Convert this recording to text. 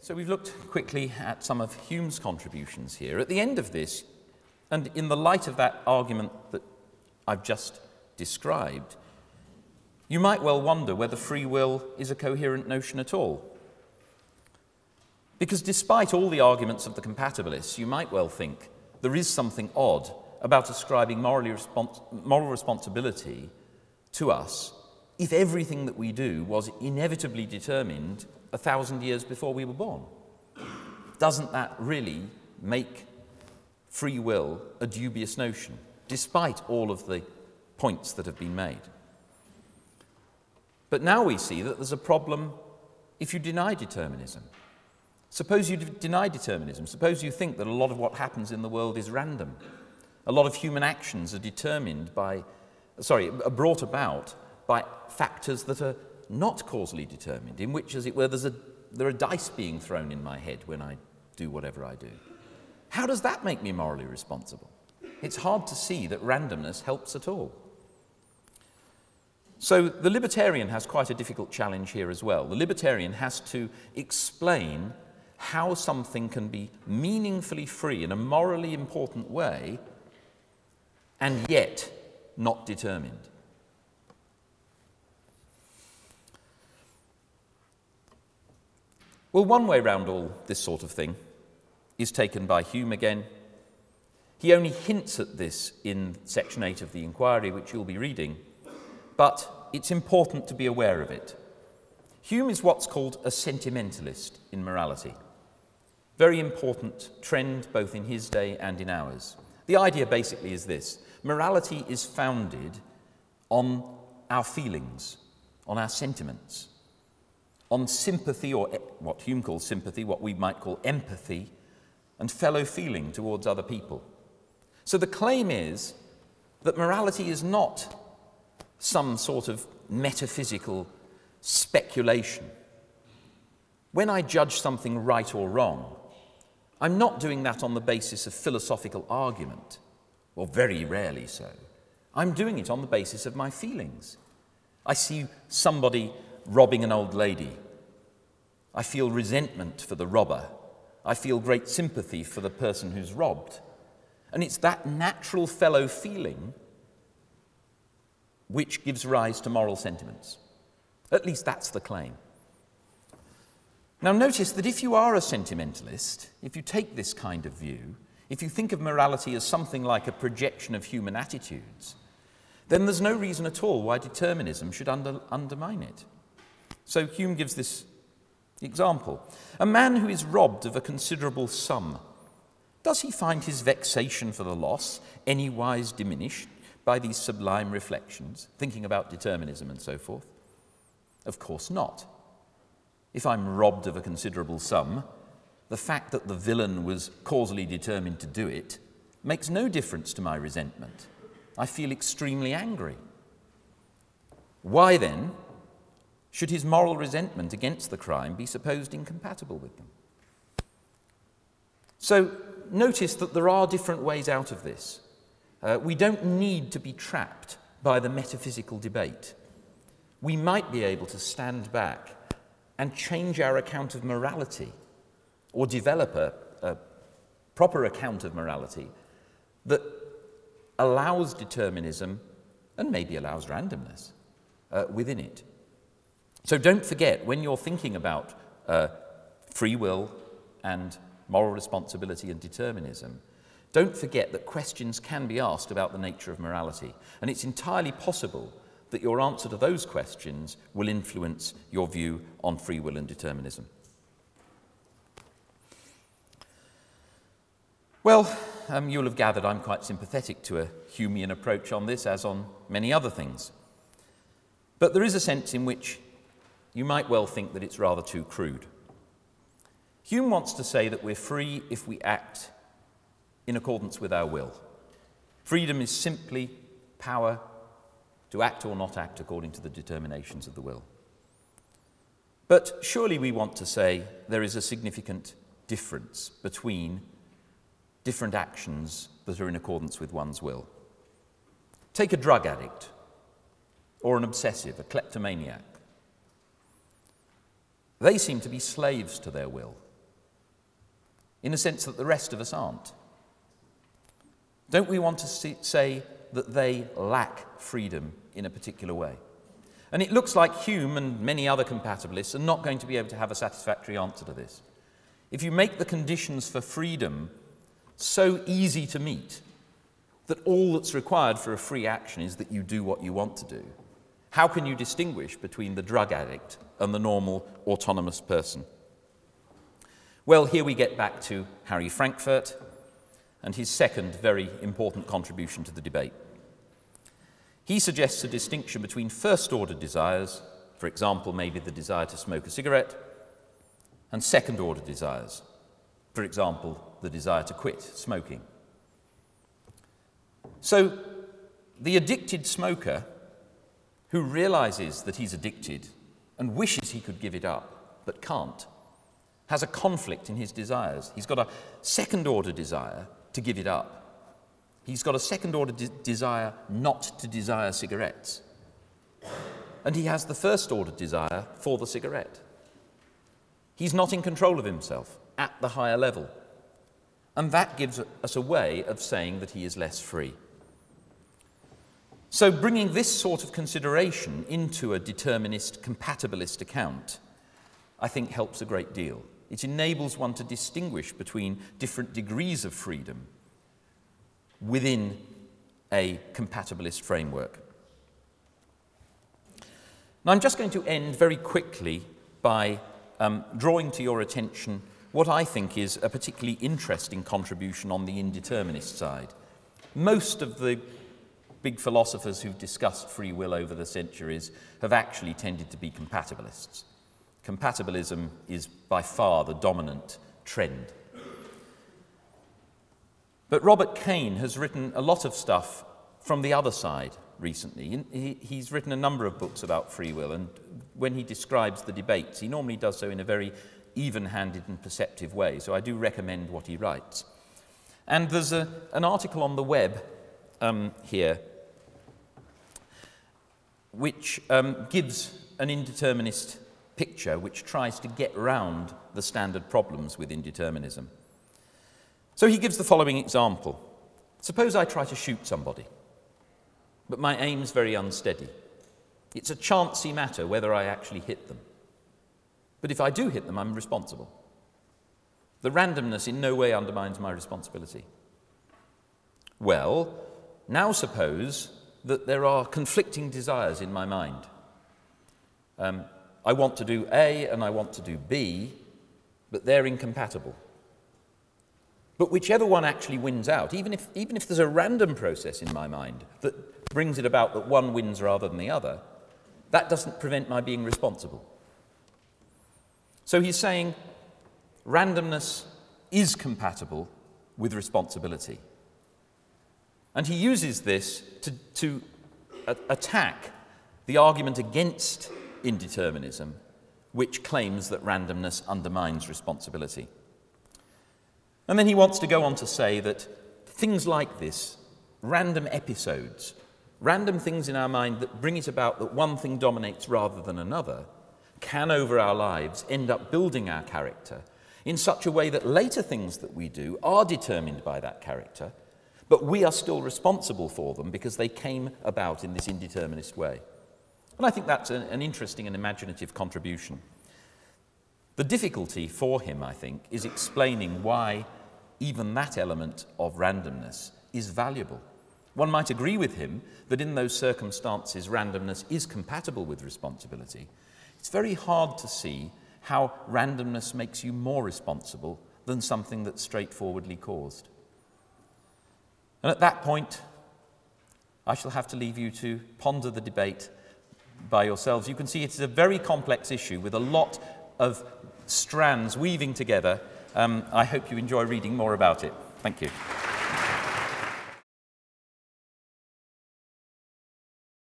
So we've looked quickly at some of Hume's contributions here. At the end of this, and in the light of that argument that I've just described, you might well wonder whether free will is a coherent notion at all. Because despite all the arguments of the compatibilists, you might well think there is something odd about ascribing respons- moral responsibility to us if everything that we do was inevitably determined a thousand years before we were born. Doesn't that really make free will a dubious notion, despite all of the points that have been made? But now we see that there's a problem if you deny determinism. Suppose you deny determinism. Suppose you think that a lot of what happens in the world is random. A lot of human actions are determined by, sorry, are brought about by factors that are not causally determined, in which, as it were, there's a, there are dice being thrown in my head when I do whatever I do. How does that make me morally responsible? It's hard to see that randomness helps at all. So the libertarian has quite a difficult challenge here as well. The libertarian has to explain how something can be meaningfully free in a morally important way and yet not determined. Well, one way round all this sort of thing is taken by Hume again. He only hints at this in section 8 of the inquiry, which you'll be reading, but it's important to be aware of it. Hume is what's called a sentimentalist in morality. Very important trend both in his day and in ours. The idea basically is this morality is founded on our feelings, on our sentiments on sympathy, or eh, what Hume calls sympathy, what we might call empathy, and fellow feeling towards other people. So the claim is that morality is not some sort of metaphysical speculation. When I judge something right or wrong, I'm not doing that on the basis of philosophical argument, or very rarely so. I'm doing it on the basis of my feelings. I see somebody robbing an old lady. I feel resentment for the robber. I feel great sympathy for the person who's robbed. And it's that natural fellow feeling which gives rise to moral sentiments. At least that's the claim. Now, notice that if you are a sentimentalist, if you take this kind of view, if you think of morality as something like a projection of human attitudes, then there's no reason at all why determinism should under, undermine it. So Hume gives this example A man who is robbed of a considerable sum, does he find his vexation for the loss anywise diminished by these sublime reflections, thinking about determinism and so forth? Of course not. If I'm robbed of a considerable sum, the fact that the villain was causally determined to do it makes no difference to my resentment. I feel extremely angry. Why then should his moral resentment against the crime be supposed incompatible with them? So notice that there are different ways out of this. Uh, we don't need to be trapped by the metaphysical debate. We might be able to stand back and change our account of morality or develop a, a proper account of morality that allows determinism and maybe allows randomness uh, within it. So don't forget, when you're thinking about uh, free will and moral responsibility and determinism, don't forget that questions can be asked about the nature of morality. And it's entirely possible that your answer to those questions will influence your view on free will and determinism. Well, um, you'll have gathered I'm quite sympathetic to a Humean approach on this, as on many other things. But there is a sense in which you might well think that it's rather too crude. Hume wants to say that we're free if we act in accordance with our will. Freedom is simply power to act or not act according to the determinations of the will. But surely we want to say there is a significant difference between different actions that are in accordance with one's will. Take a drug addict or an obsessive, a kleptomaniac. They seem to be slaves to their will, in a sense that the rest of us aren't. Don't we want to see, say that they lack freedom in a particular way? And it looks like Hume and many other compatibilists are not going to be able to have a satisfactory answer to this. If you make the conditions for freedom so easy to meet that all that's required for a free action is that you do what you want to do, how can you distinguish between the drug addict and the normal autonomous person? Well, here we get back to Harry Frankfurt and his second very important contribution to the debate. He suggests a distinction between first order desires, for example, maybe the desire to smoke a cigarette, and second order desires, for example, the desire to quit smoking. So, the addicted smoker who realizes that he's addicted and wishes he could give it up but can't has a conflict in his desires. He's got a second order desire to give it up. He's got a second order de- desire not to desire cigarettes. And he has the first order desire for the cigarette. He's not in control of himself at the higher level. And that gives us a way of saying that he is less free. So, bringing this sort of consideration into a determinist, compatibilist account, I think helps a great deal. It enables one to distinguish between different degrees of freedom within a compatibilist framework. Now, I'm just going to end very quickly by um, drawing to your attention what I think is a particularly interesting contribution on the indeterminist side. Most of the big philosophers who've discussed free will over the centuries have actually tended to be compatibilists. Compatibilism is by far the dominant trend. But Robert Kane has written a lot of stuff from the other side recently. He's written a number of books about free will, and when he describes the debates, he normally does so in a very even handed and perceptive way. So I do recommend what he writes. And there's a, an article on the web um, here which um, gives an indeterminist picture which tries to get round the standard problems with indeterminism. So he gives the following example Suppose I try to shoot somebody, but my aim's very unsteady. It's a chancy matter whether I actually hit them. But if I do hit them, I'm responsible. The randomness in no way undermines my responsibility. Well, now suppose that there are conflicting desires in my mind. Um, I want to do A and I want to do B, but they're incompatible. But whichever one actually wins out, even if, even if there's a random process in my mind that brings it about that one wins rather than the other, that doesn't prevent my being responsible. So he's saying randomness is compatible with responsibility. And he uses this to, to a- attack the argument against indeterminism, which claims that randomness undermines responsibility. And then he wants to go on to say that things like this, random episodes, random things in our mind that bring it about that one thing dominates rather than another, can over our lives end up building our character in such a way that later things that we do are determined by that character but we are still responsible for them because they came about in this indeterminist way. And I think that's an, an interesting and imaginative contribution. The difficulty for him, I think, is explaining why even that element of randomness is valuable. One might agree with him that in those circumstances, randomness is compatible with responsibility. It's very hard to see how randomness makes you more responsible than something that's straightforwardly caused. And at that point, I shall have to leave you to ponder the debate by yourselves. You can see it's a very complex issue with a lot of strands weaving together. Um, I hope you enjoy reading more about it. Thank you.